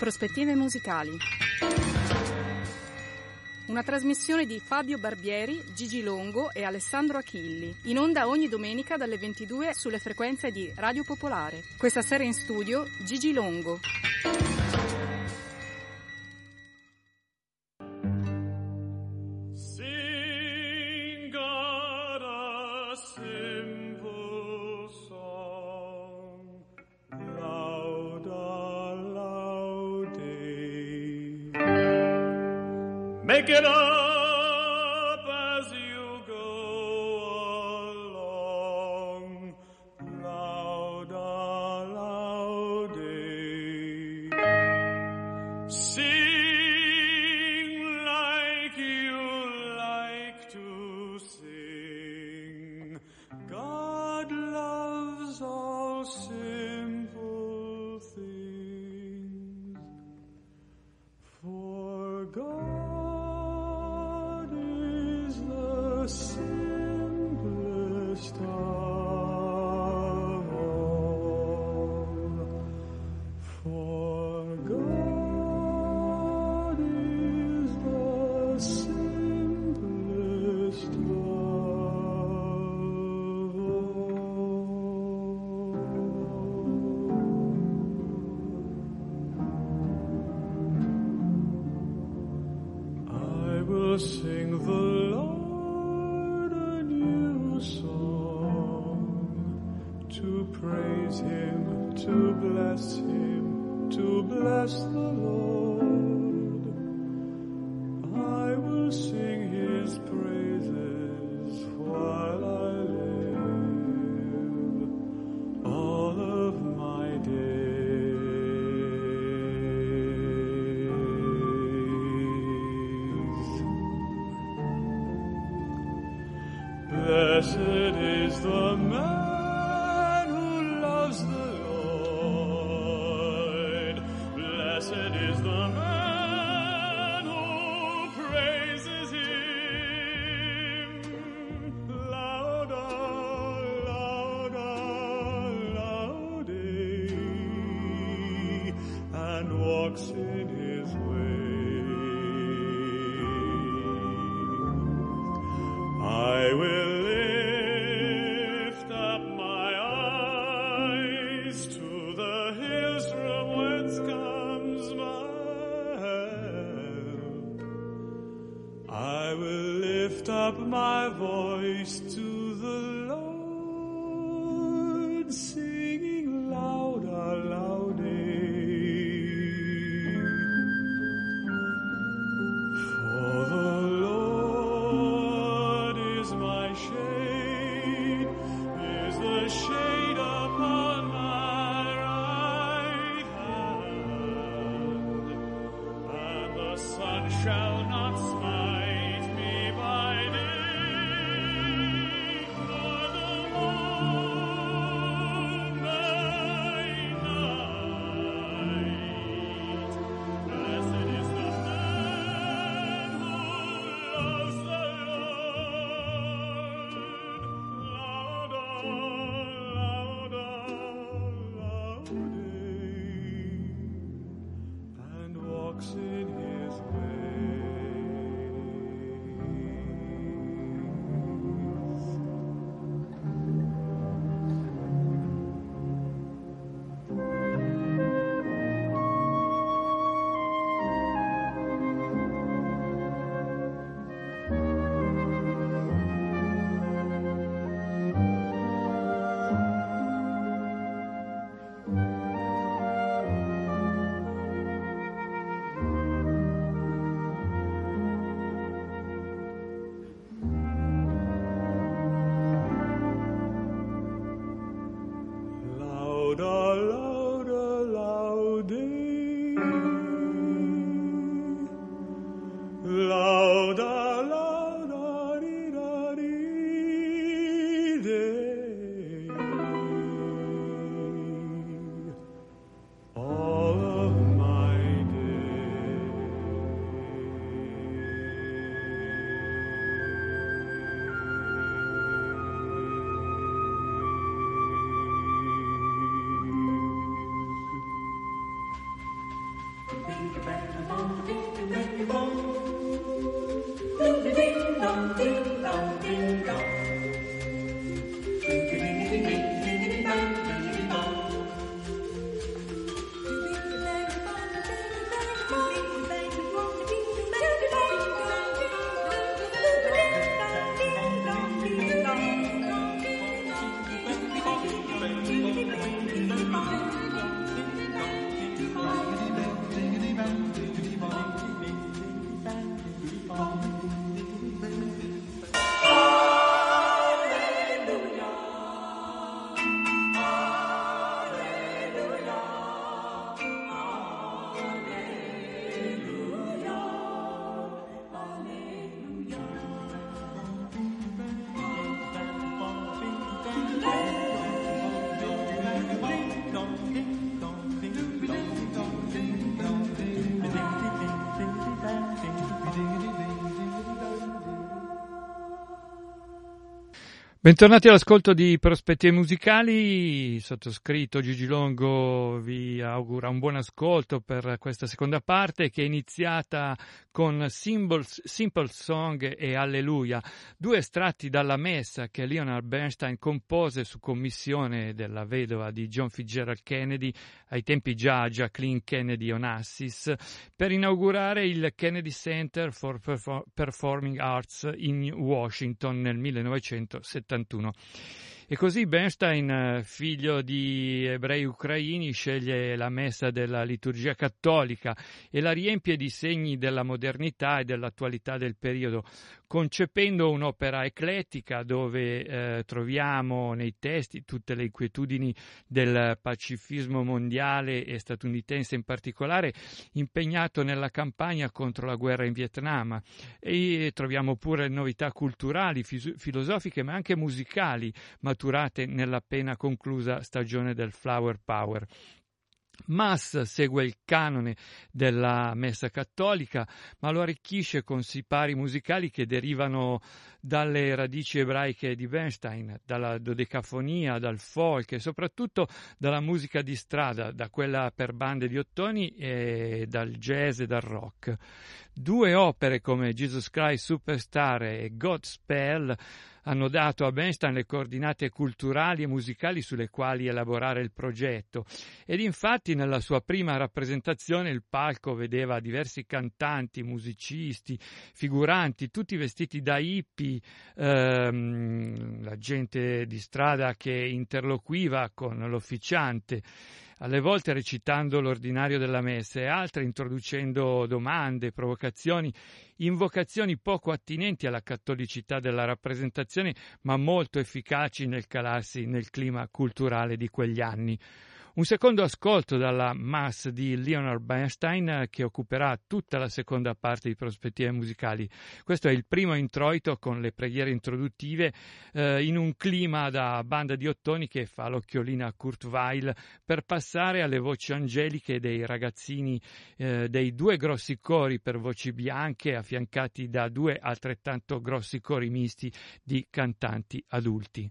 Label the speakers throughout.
Speaker 1: Prospettive musicali. Una trasmissione di Fabio Barbieri, Gigi Longo e Alessandro Achilli, in onda ogni domenica dalle 22 sulle frequenze di Radio Popolare. Questa sera in studio Gigi Longo.
Speaker 2: praise him, to bless him, to bless the Lord. I will sing his praise.
Speaker 3: Bentornati all'ascolto di Prospettive Musicali, sottoscritto Gigi Longo vi augura un buon ascolto per questa seconda parte che è iniziata con Symbols, Simple Song e Alleluia, due estratti dalla messa che Leonard Bernstein compose su commissione della vedova di John Fitzgerald Kennedy, ai tempi già Jacqueline Kennedy Onassis, per inaugurare il Kennedy Center for Performing Arts in Washington nel 1970. 71. E così Bernstein, figlio di ebrei ucraini, sceglie la messa della liturgia cattolica e la riempie di segni della modernità e dell'attualità del periodo, concependo un'opera eclettica dove eh, troviamo nei testi tutte le inquietudini del pacifismo mondiale e statunitense in particolare, impegnato nella campagna contro la guerra in Vietnam. E troviamo pure novità culturali, filosofiche ma anche musicali maturate nella appena conclusa stagione del Flower Power. Mass segue il canone della messa cattolica, ma lo arricchisce con sipari musicali che derivano dalle radici ebraiche di Bernstein, dalla dodecafonia, dal folk e soprattutto dalla musica di strada, da quella per bande di ottoni e dal jazz e dal rock. Due opere come Jesus Christ Superstar e Godspell hanno dato a Bernstein le coordinate culturali e musicali sulle quali elaborare il progetto. Ed infatti nella sua prima rappresentazione il palco vedeva diversi cantanti, musicisti, figuranti, tutti vestiti da hippie, ehm, la gente di strada che interloquiva con l'officiante alle volte recitando l'ordinario della messa e altre introducendo domande, provocazioni, invocazioni poco attinenti alla cattolicità della rappresentazione, ma molto efficaci nel calarsi nel clima culturale di quegli anni. Un secondo ascolto dalla Mass di Leonard Bernstein eh, che occuperà tutta la seconda parte di prospettive musicali. Questo è il primo introito con le preghiere introduttive eh, in un clima da banda di ottoni che fa l'occhiolina a Kurt Weill per passare alle voci angeliche dei ragazzini eh, dei due grossi cori per voci bianche affiancati da due altrettanto grossi cori misti di cantanti adulti.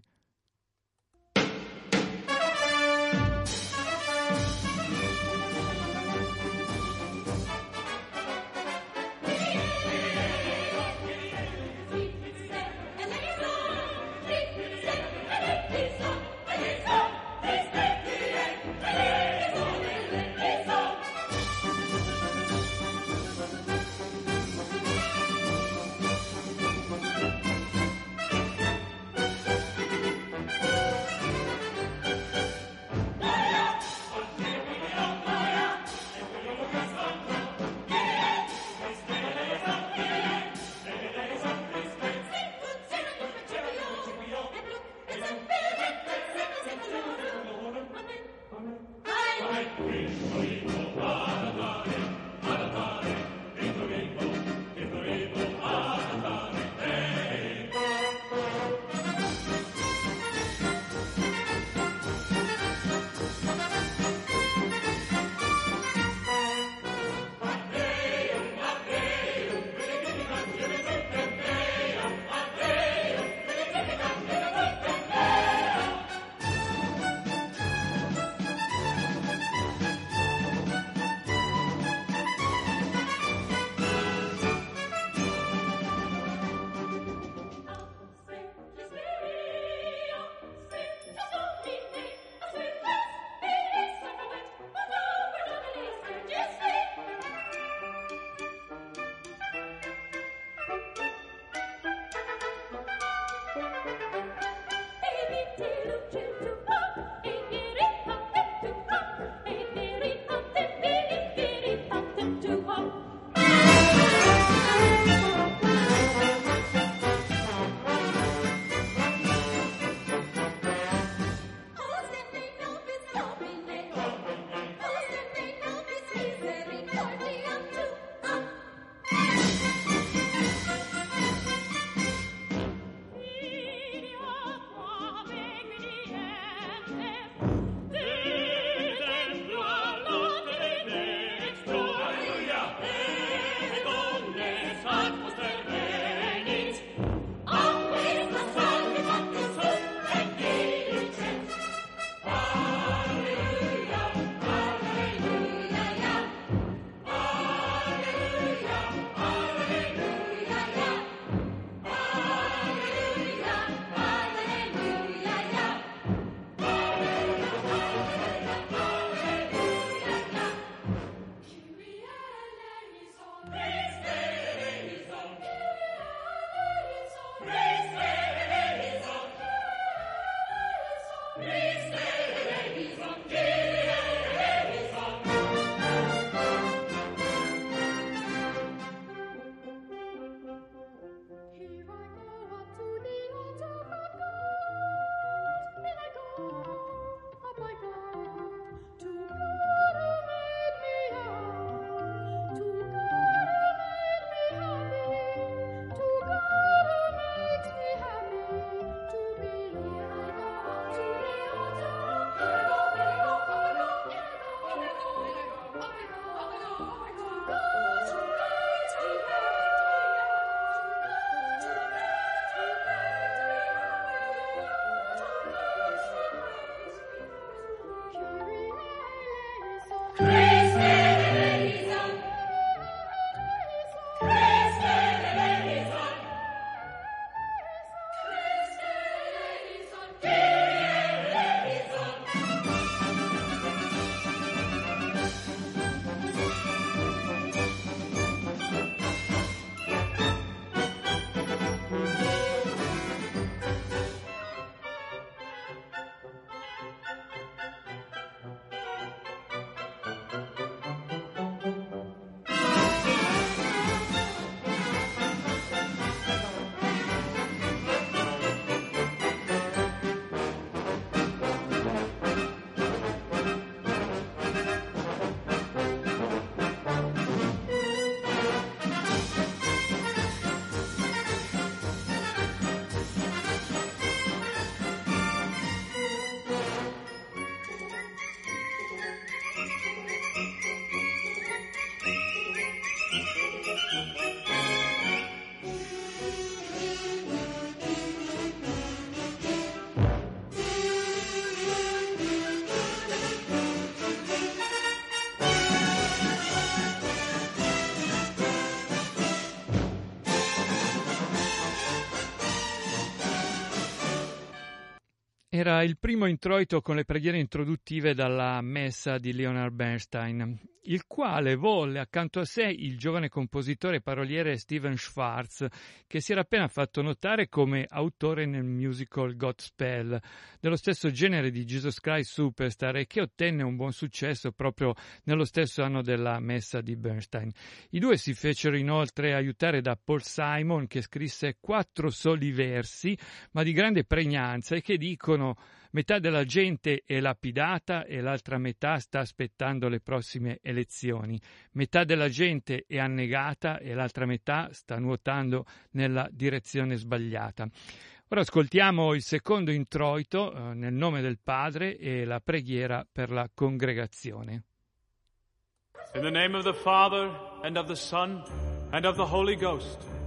Speaker 3: Era il primo introito con le preghiere introduttive dalla messa di Leonard Bernstein, il quale volle accanto a sé il giovane compositore e paroliere Steven Schwartz, che si era appena fatto notare come autore nel musical Godspell, dello stesso genere di Jesus Christ Superstar e che ottenne un buon successo proprio nello stesso anno della messa di Bernstein. I due si fecero inoltre aiutare da Paul Simon, che scrisse quattro soli versi, ma di grande pregnanza e che dicono Metà della gente è lapidata e l'altra metà sta aspettando le prossime elezioni. Metà della gente è annegata e l'altra metà sta nuotando nella direzione sbagliata. Ora ascoltiamo il secondo introito eh, nel nome del Padre e la preghiera per la congregazione.
Speaker 4: In the name of the Father and of the Son and of the Holy Ghost.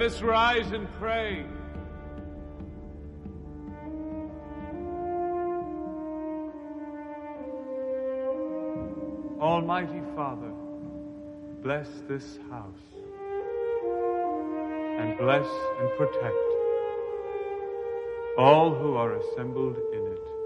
Speaker 4: Let us rise and pray. Almighty Father, bless this house and bless and protect all who are assembled in it.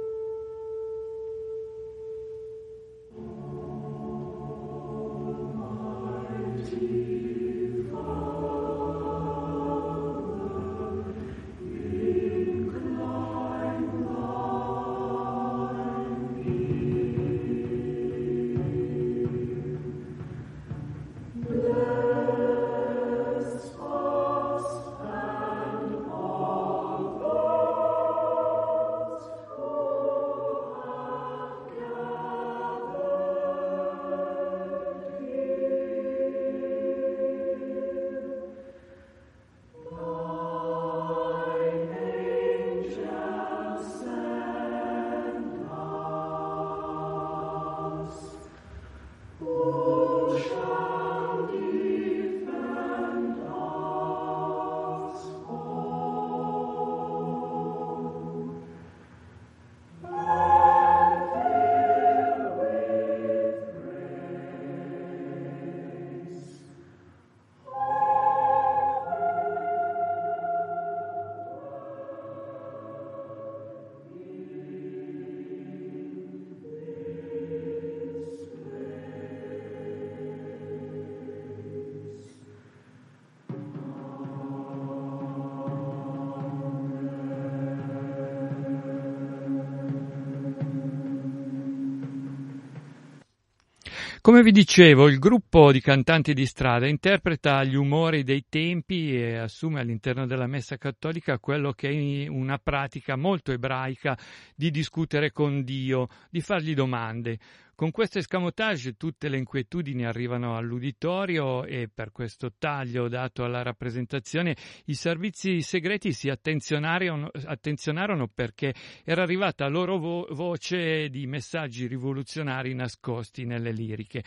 Speaker 3: Come vi dicevo, il gruppo di cantanti di strada interpreta gli umori dei tempi e assume all'interno della messa cattolica quello che è una pratica molto ebraica di discutere con Dio, di fargli domande. Con questo escamotage tutte le inquietudini arrivano all'uditorio e per questo taglio dato alla rappresentazione i servizi segreti si attenzionarono, attenzionarono perché era arrivata loro vo- voce di messaggi rivoluzionari nascosti nelle liriche.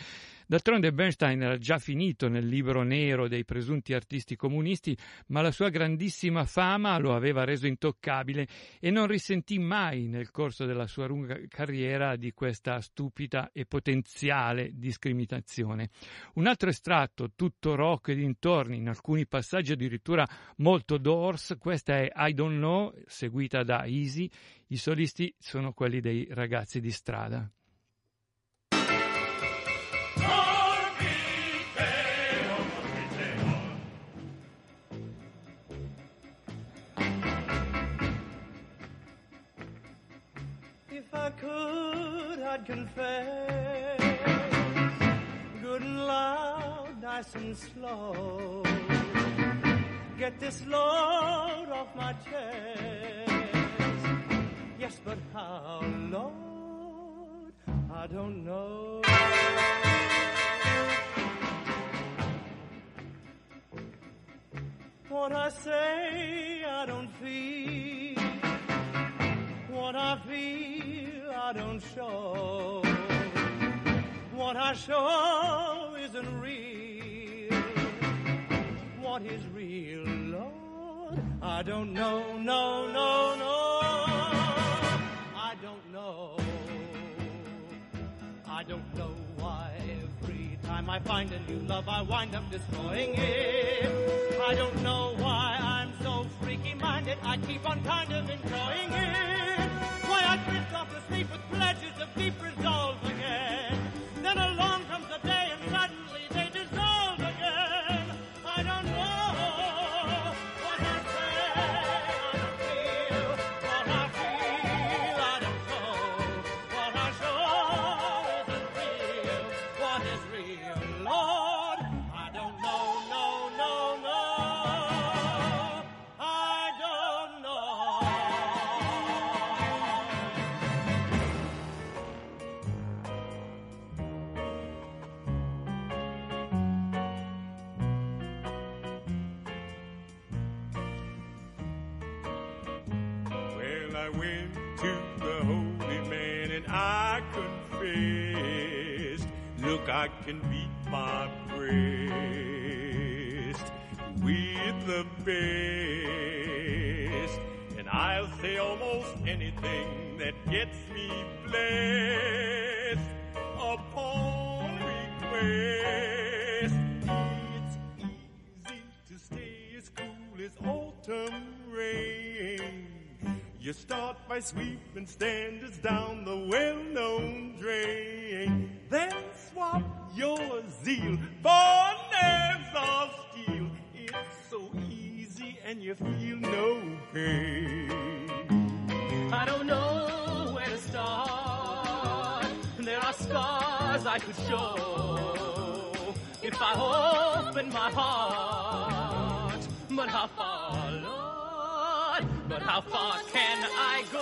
Speaker 3: D'altronde Bernstein era già finito nel libro nero dei presunti artisti comunisti, ma la sua grandissima fama lo aveva reso intoccabile e non risentì mai nel corso della sua lunga carriera di questa stupida e potenziale discriminazione. Un altro estratto, tutto rock e dintorni, in alcuni passaggi addirittura molto Doors, questa è I Don't Know, seguita da Easy, i solisti sono quelli dei ragazzi di strada.
Speaker 5: Could, I'd confess, good and loud, nice and slow. Get this load off my chest. Yes, but how, Lord? I don't know. What I say, I don't feel. What I feel, I don't show. What I show isn't real. What is real, Lord? I don't know, no, no, no. I don't know. I don't know why every time I find a new love, I wind up destroying it. I don't know why I'm so freaky minded, I keep on kind of enjoying it. Sleep with pleasures of deep resolve again. Then along I
Speaker 6: went to the holy man and I confessed, look, I can beat my breast with the best, and I'll say almost anything that gets me blessed by sweeping standards down the well-known drain. Then swap your zeal for nerves of steel. It's so easy and you feel no pain.
Speaker 5: I don't know where to start. There are scars I could show if I open my heart. But how far, Lord? But how far can I go?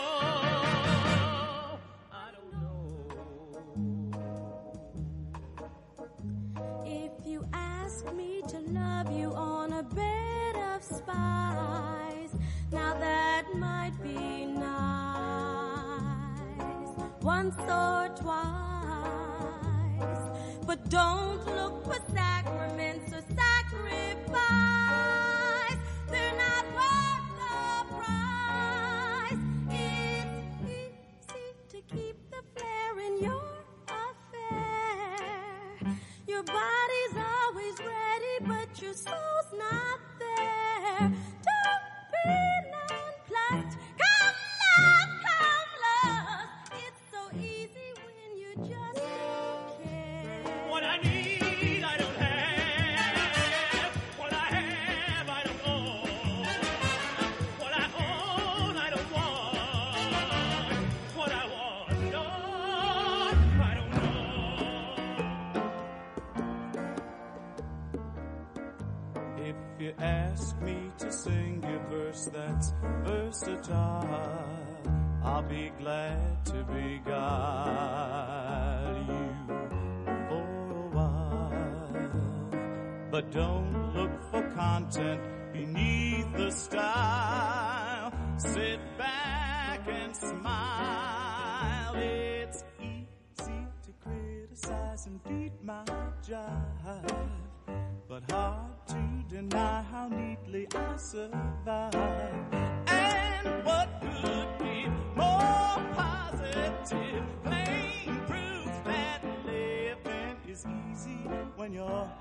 Speaker 7: Your. Your body's always ready, but your soul's don't
Speaker 8: look for content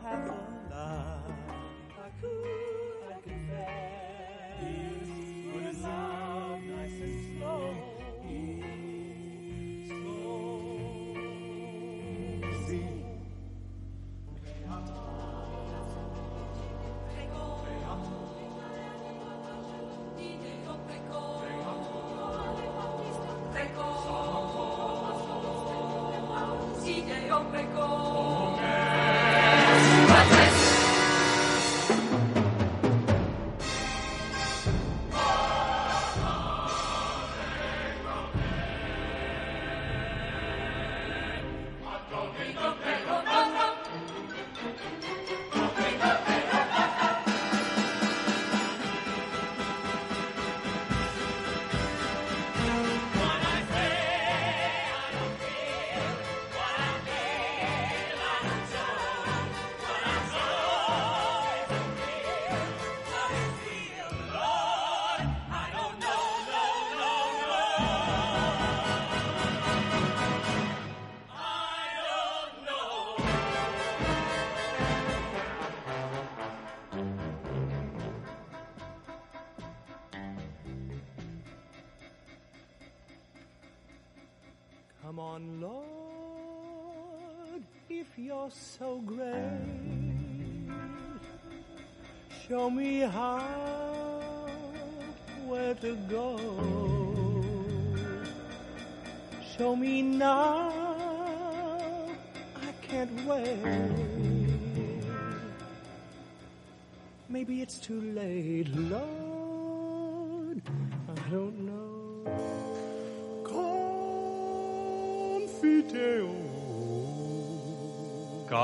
Speaker 8: Have a love
Speaker 5: I could I confess is what is love nice and slow is slow. See, Prego.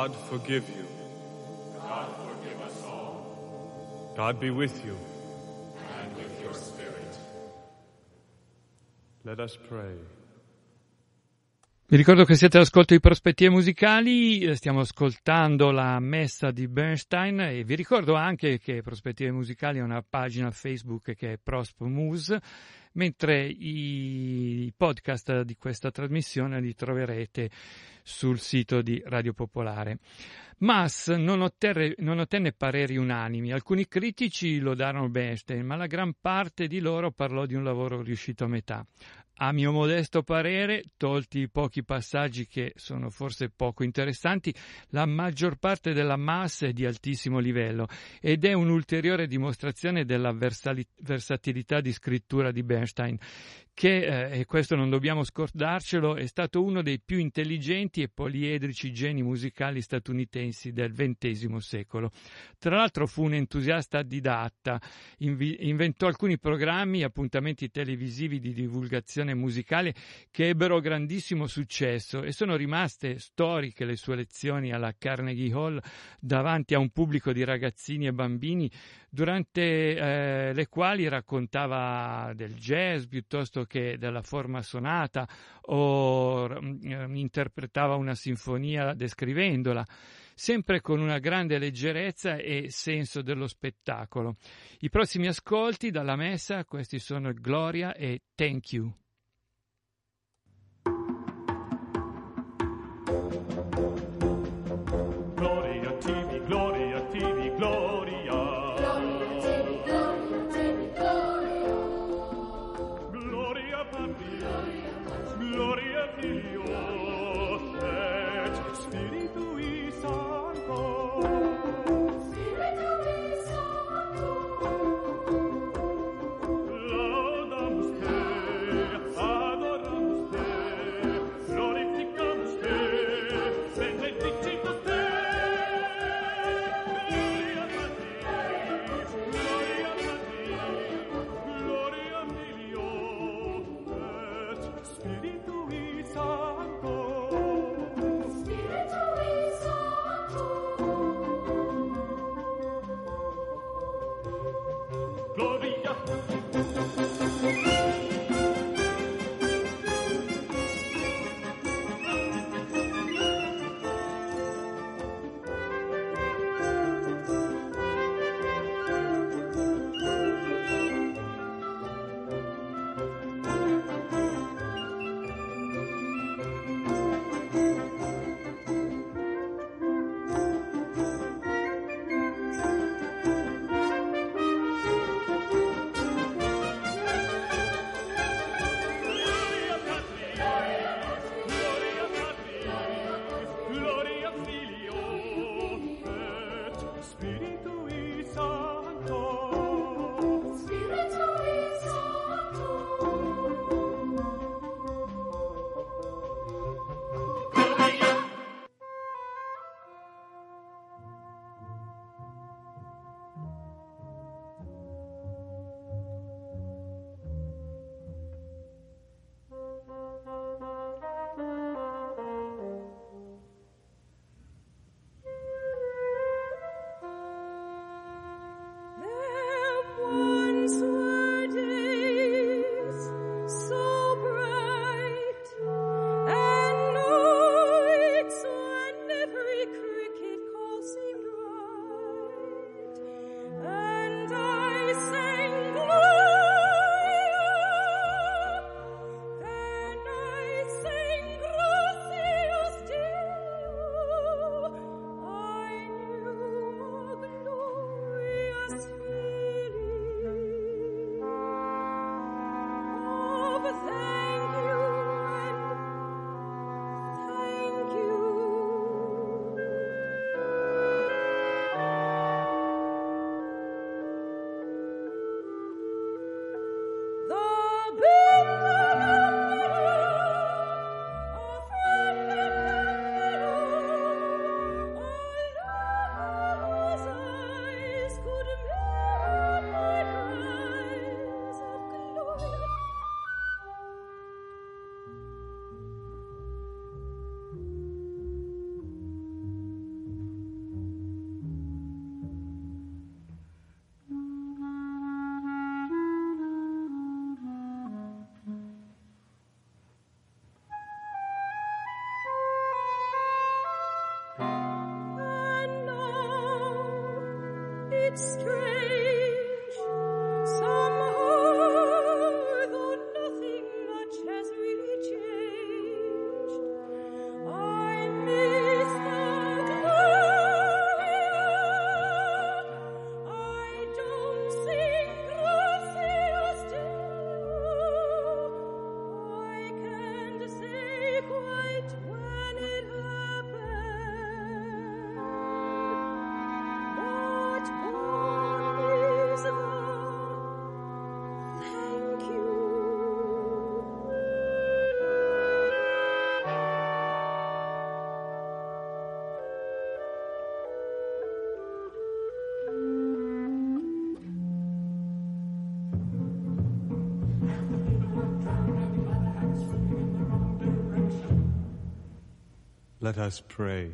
Speaker 4: God forgive you. God forgive us all. God be with you.
Speaker 9: And with your spirit.
Speaker 4: Let us pray.
Speaker 3: Vi ricordo che siete all'ascolto di Prospettive Musicali, eh, stiamo ascoltando la messa di Bernstein e vi ricordo anche che Prospettive Musicali ha una pagina Facebook che è Prospo Muse, mentre i podcast di questa trasmissione li troverete sul sito di Radio Popolare. Mass non, otterre, non ottenne pareri unanimi, alcuni critici lodarono Bernstein, ma la gran parte di loro parlò di un lavoro riuscito a metà. A mio modesto parere, tolti i pochi passaggi che sono forse poco interessanti, la maggior parte della massa è di altissimo livello ed è un'ulteriore dimostrazione della versatilità di scrittura di Bernstein, che, eh, e questo non dobbiamo scordarcelo, è stato uno dei più intelligenti e poliedrici geni musicali statunitensi del XX secolo. Tra l'altro fu un entusiasta didatta, invi- inventò alcuni programmi e appuntamenti televisivi di divulgazione musicale che ebbero grandissimo successo e sono rimaste storiche le sue lezioni alla Carnegie Hall davanti a un pubblico di ragazzini e bambini durante eh, le quali raccontava del jazz piuttosto che della forma sonata o eh, interpretava una sinfonia descrivendola sempre con una grande leggerezza e senso dello spettacolo. I prossimi ascolti dalla messa, questi sono Gloria e
Speaker 7: Thank You.
Speaker 6: Let us pray.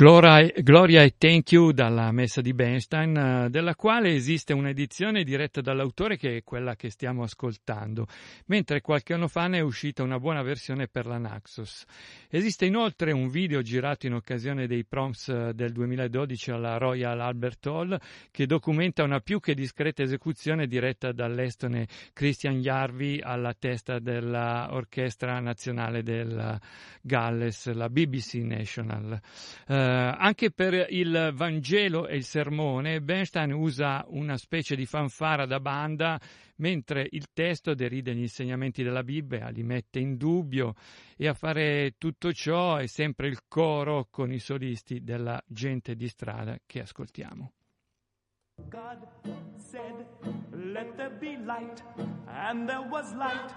Speaker 3: Gloria, Gloria e Thank You dalla messa di Bernstein, eh, della quale esiste un'edizione diretta dall'autore che è quella che stiamo ascoltando, mentre qualche anno fa ne è uscita una buona versione per la Naxos. Esiste inoltre un video girato in occasione dei proms eh, del 2012 alla Royal Albert Hall che documenta una più che discreta esecuzione diretta dall'estone Christian Jarvi alla testa dell'Orchestra Nazionale del Galles, la BBC National. Eh, anche per il Vangelo e il sermone, Bernstein usa una specie di fanfara da banda, mentre il testo deride gli insegnamenti della Bibbia, li mette in dubbio e a fare tutto ciò è sempre il coro con i solisti della gente di strada che ascoltiamo.
Speaker 8: God said, Let there be light, and there was light.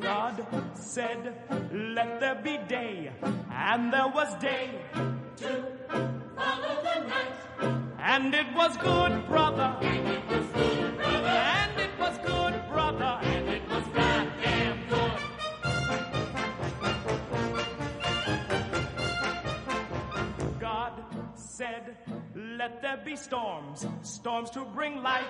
Speaker 8: God said, Let there be day, and there was day. And it was good, brother. And it was good, brother. And it was good, brother. And it was goddamn good. God said, Let there be storms, storms to bring light.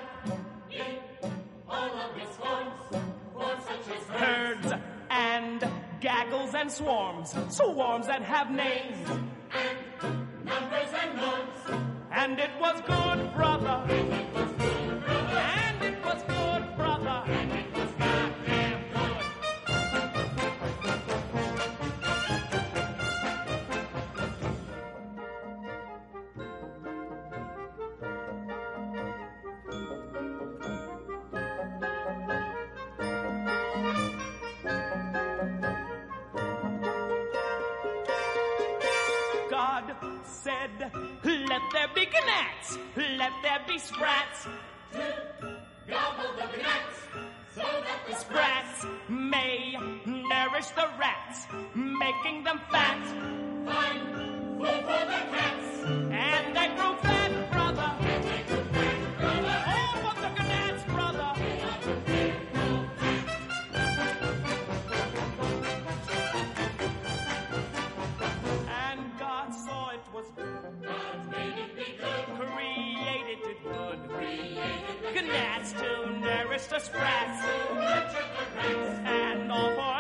Speaker 8: Herds and gaggles and swarms, swarms that have names. And numbers and notes. And it was good, brother. Let there be sprats. Gobble the gnats, so that the sprats may nourish the rats, making them fat. Fine food for the cats. And they grow fat, brother. And they grow fat, brother. Oh, but the gnats, brother. And God saw it was Created Gnats to nourish the sprats. To nurture the rats. And all for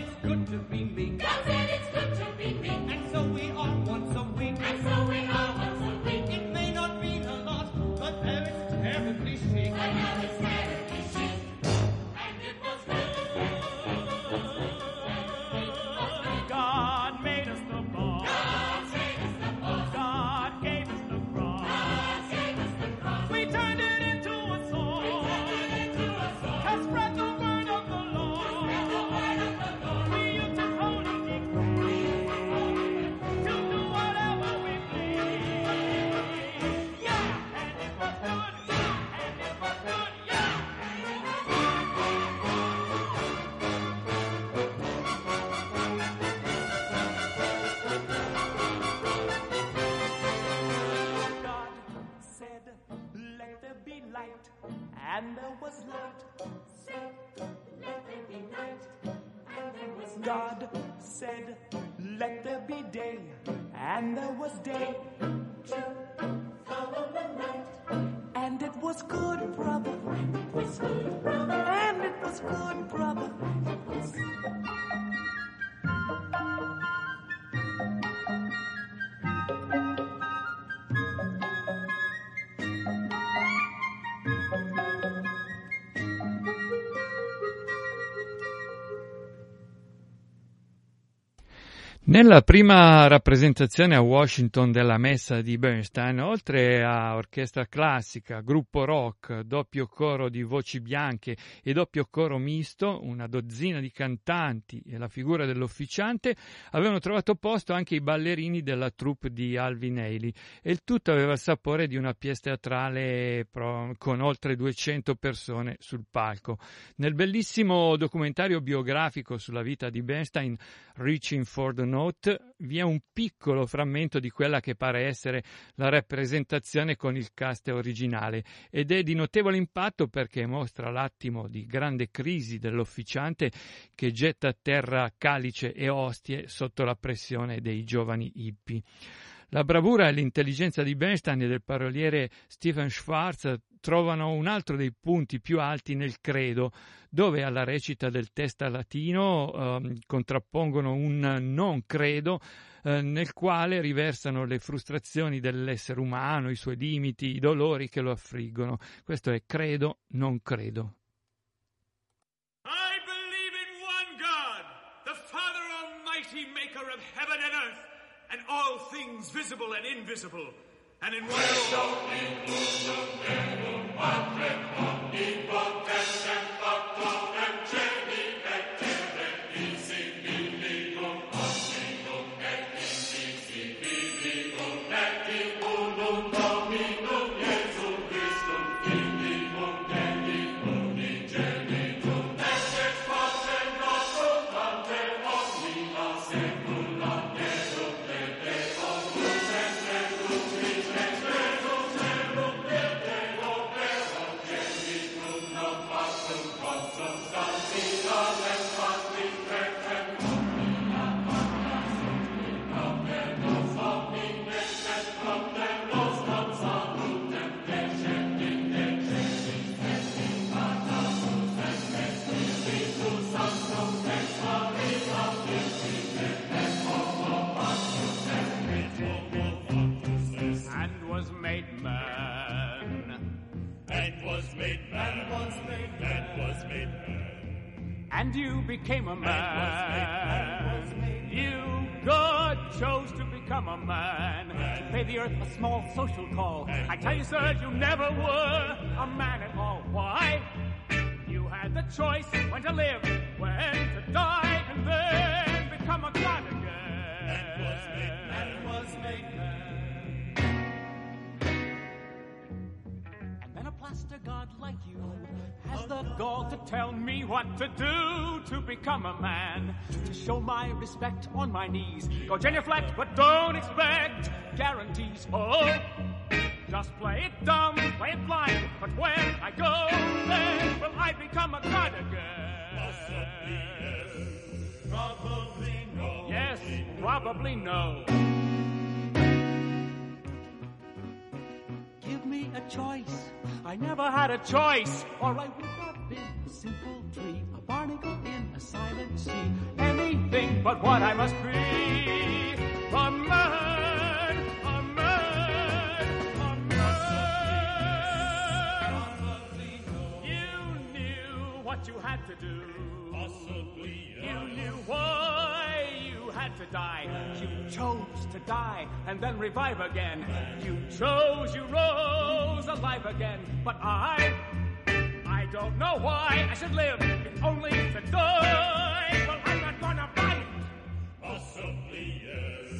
Speaker 6: it's good to be
Speaker 5: me.
Speaker 7: God said it's good to be me.
Speaker 5: And so we are
Speaker 8: said, let there be day, and there was day.
Speaker 7: Follow the night.
Speaker 8: And it was good, brother.
Speaker 7: It was good, brother.
Speaker 8: And it was good, brother.
Speaker 3: Nella prima rappresentazione a Washington della messa di Bernstein, oltre a orchestra classica, gruppo rock, doppio coro di voci bianche e doppio coro misto, una dozzina di cantanti e la figura dell'officiante, avevano trovato posto anche i ballerini della troupe di Alvin Ailey e il tutto aveva il sapore di una pièce teatrale con oltre 200 persone sul palco. Nel bellissimo documentario biografico sulla vita di Bernstein, Reaching for the Note, vi è un piccolo frammento di quella che pare essere la rappresentazione con il cast originale ed è di notevole impatto perché mostra l'attimo di grande crisi dell'officiante che getta a terra calice e ostie sotto la pressione dei giovani hippie. La bravura e l'intelligenza di Bernstein e del paroliere Stephen Schwartz trovano un altro dei punti più alti nel credo, dove alla recita del testa latino eh, contrappongono un non credo eh, nel quale riversano le frustrazioni dell'essere umano, i suoi limiti, i dolori che lo affliggono. Questo è credo, non credo.
Speaker 4: I believe in one God, the Father Almighty, maker of heaven and earth, and all things visible and invisible, and in one
Speaker 6: One,
Speaker 8: three, four, eight. A man. You, God, chose to become a man. To pay the earth a small social call. I tell you, sir, you never were a man at all. Why? You had the choice when to live, when to die, and then become a god again.
Speaker 6: Was made.
Speaker 8: And then a plaster god like you has the gall to tell me what to do become a man. To show my respect on my knees. Go genuflect, but don't expect guarantees. Oh, just play it dumb, play it blind. But when I go, then will I become a god again?
Speaker 6: Probably no.
Speaker 8: Yes, probably no. Give me a choice. I never had a choice, or I would have been a simple a barnacle in a silent sea. Anything but what I must be. A man, a man, a man. You knew what you had to do.
Speaker 6: Possibly.
Speaker 8: You knew why you had to die. You chose to die and then revive again. You chose, you rose alive again. But I don't know why I should live, if only to die. Well, I'm not gonna fight.
Speaker 6: Possibly yes,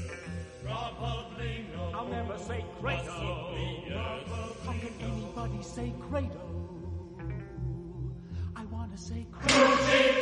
Speaker 6: probably no.
Speaker 8: I'll never say Kratos.
Speaker 6: Possibly yes.
Speaker 8: How can anybody say Kratos? I wanna say
Speaker 7: Kratos.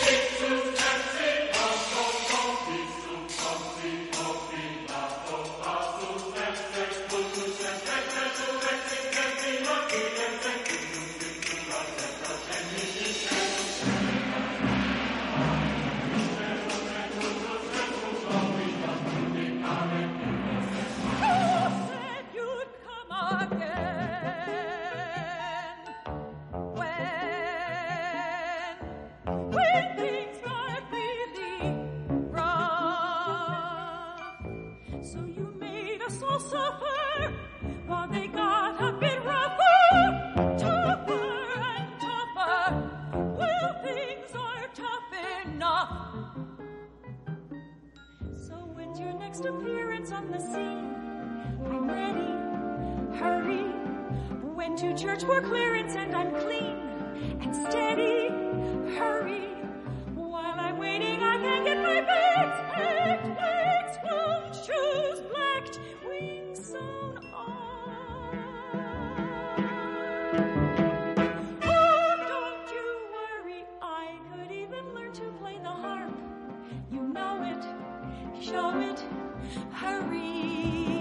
Speaker 7: show it, hurry.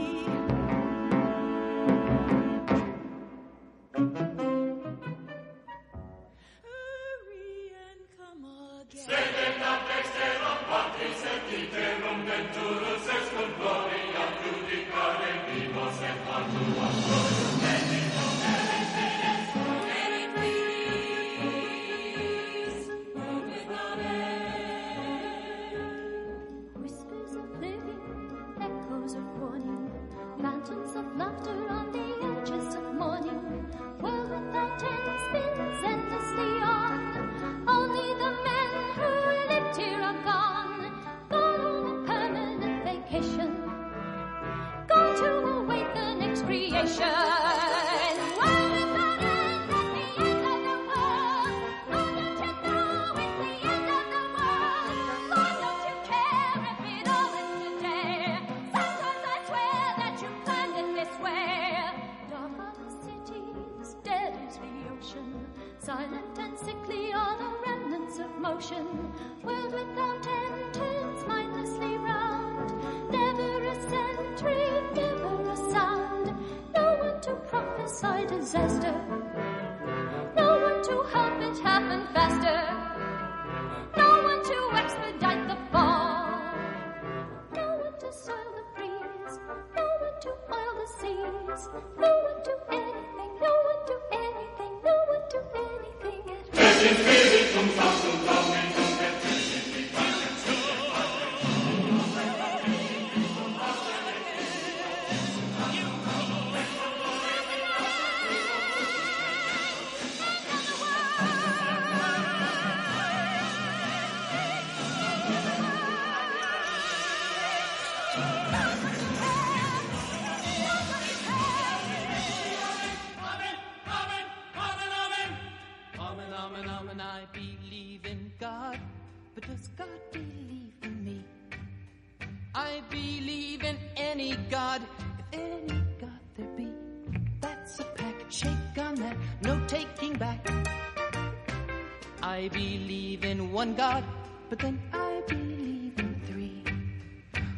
Speaker 10: But then I believe in three.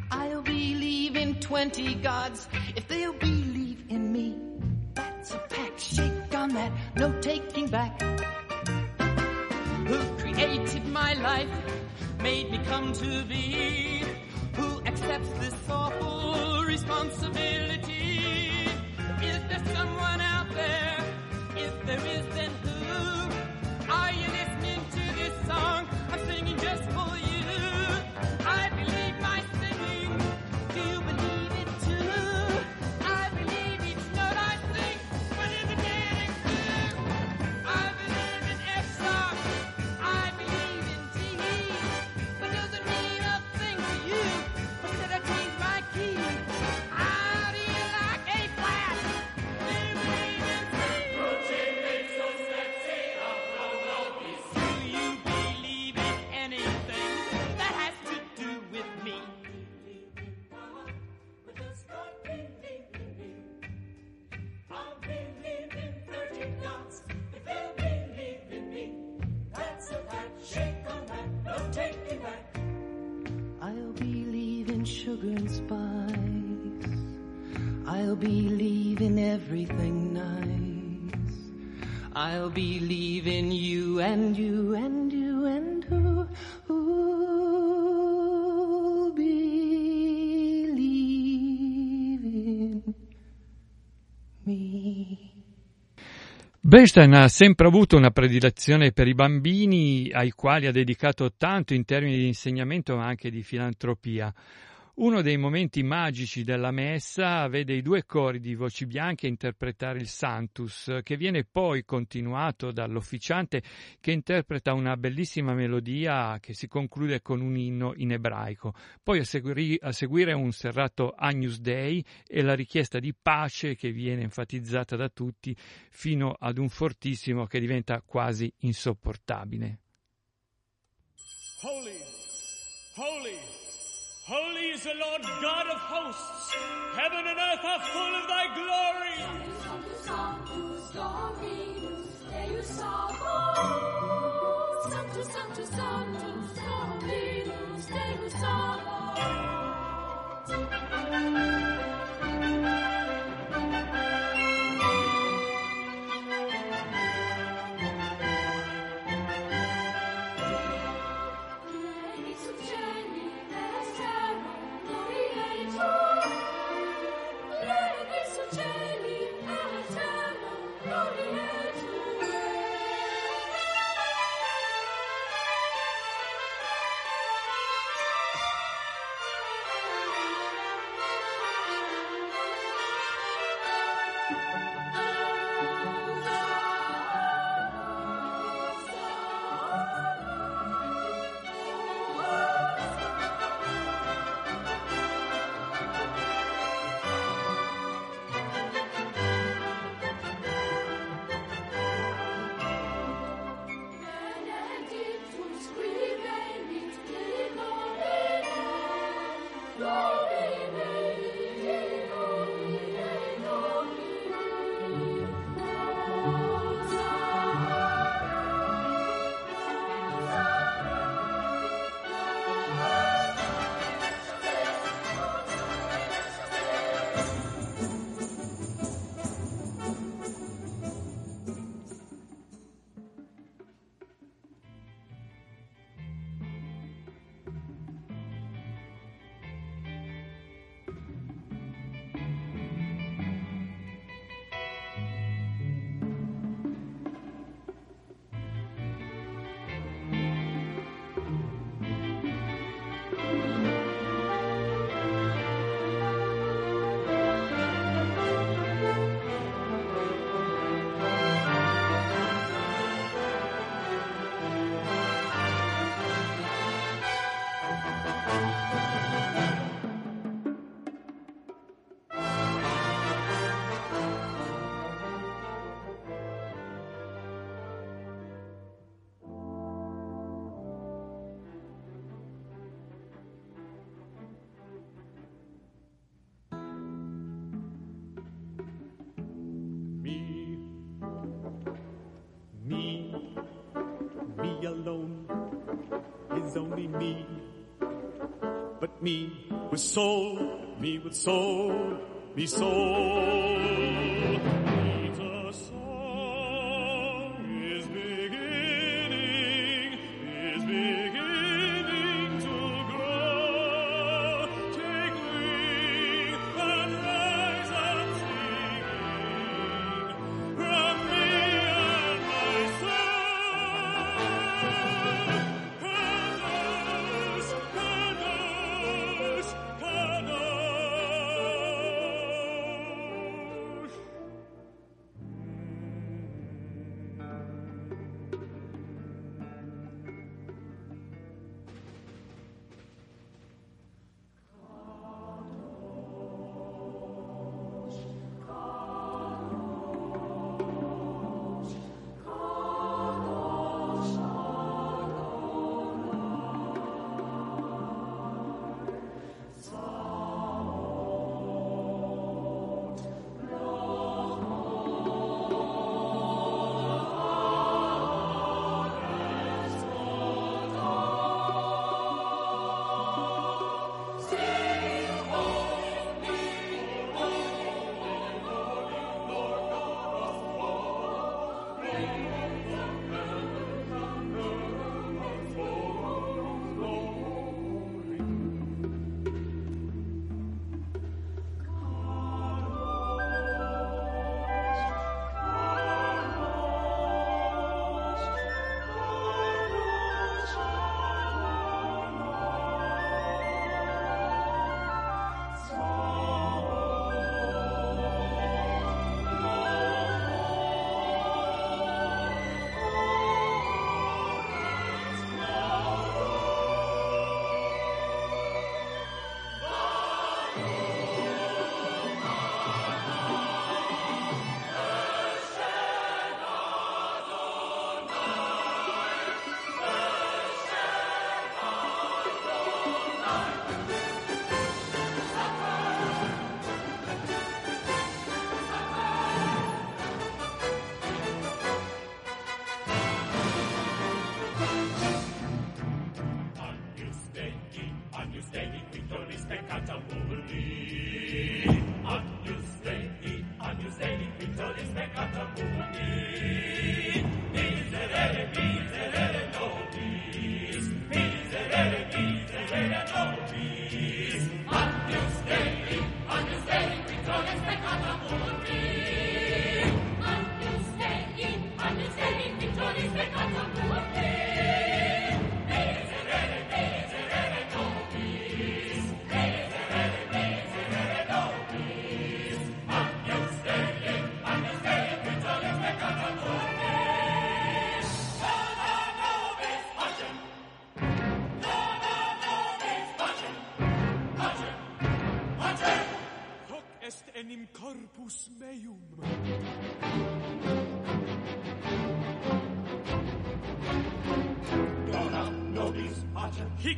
Speaker 10: I'll believe in twenty gods. I'll believe in everything nice. I'll believe in you and you and you and who who'll believe in me.
Speaker 3: Bernstein ha sempre avuto una predilezione per i bambini ai quali ha dedicato tanto in termini di insegnamento ma anche di filantropia. Uno dei momenti magici della messa vede i due cori di voci bianche interpretare il Santus, che viene poi continuato dall'officiante che interpreta una bellissima melodia che si conclude con un inno in ebraico. Poi a, segui- a seguire un serrato Agnus Dei e la richiesta di pace che viene enfatizzata da tutti fino ad un fortissimo che diventa quasi insopportabile.
Speaker 2: Holy, holy, holy is the Lord God of hosts. Heaven and earth are full of thy glory. Me with soul, me with soul, me soul.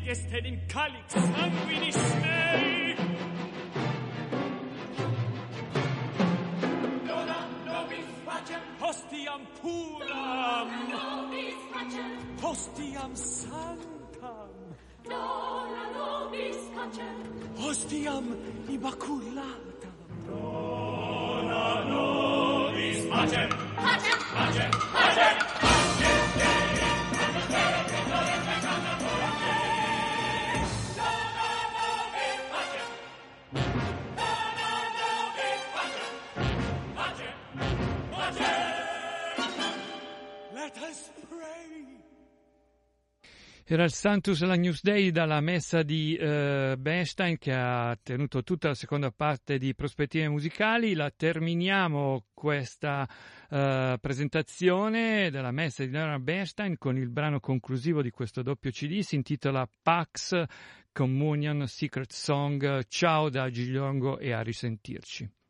Speaker 2: sic est in calix sanguinis mei.
Speaker 11: Dona nobis facem.
Speaker 2: Hostiam puram.
Speaker 7: Dona nobis facem.
Speaker 2: Hostiam sanctam.
Speaker 7: Dona nobis facem.
Speaker 2: Hostiam immaculatam.
Speaker 11: Dona nobis facem.
Speaker 2: Facem. Facem. Facem.
Speaker 3: Era il Santus Lagnus Dei dalla messa di eh, Bernstein che ha tenuto tutta la seconda parte di prospettive musicali. La terminiamo questa eh, presentazione della messa di Leonard Bernstein con il brano conclusivo di questo doppio CD. Si intitola Pax Communion Secret Song. Ciao da Gigliongo e a risentirci.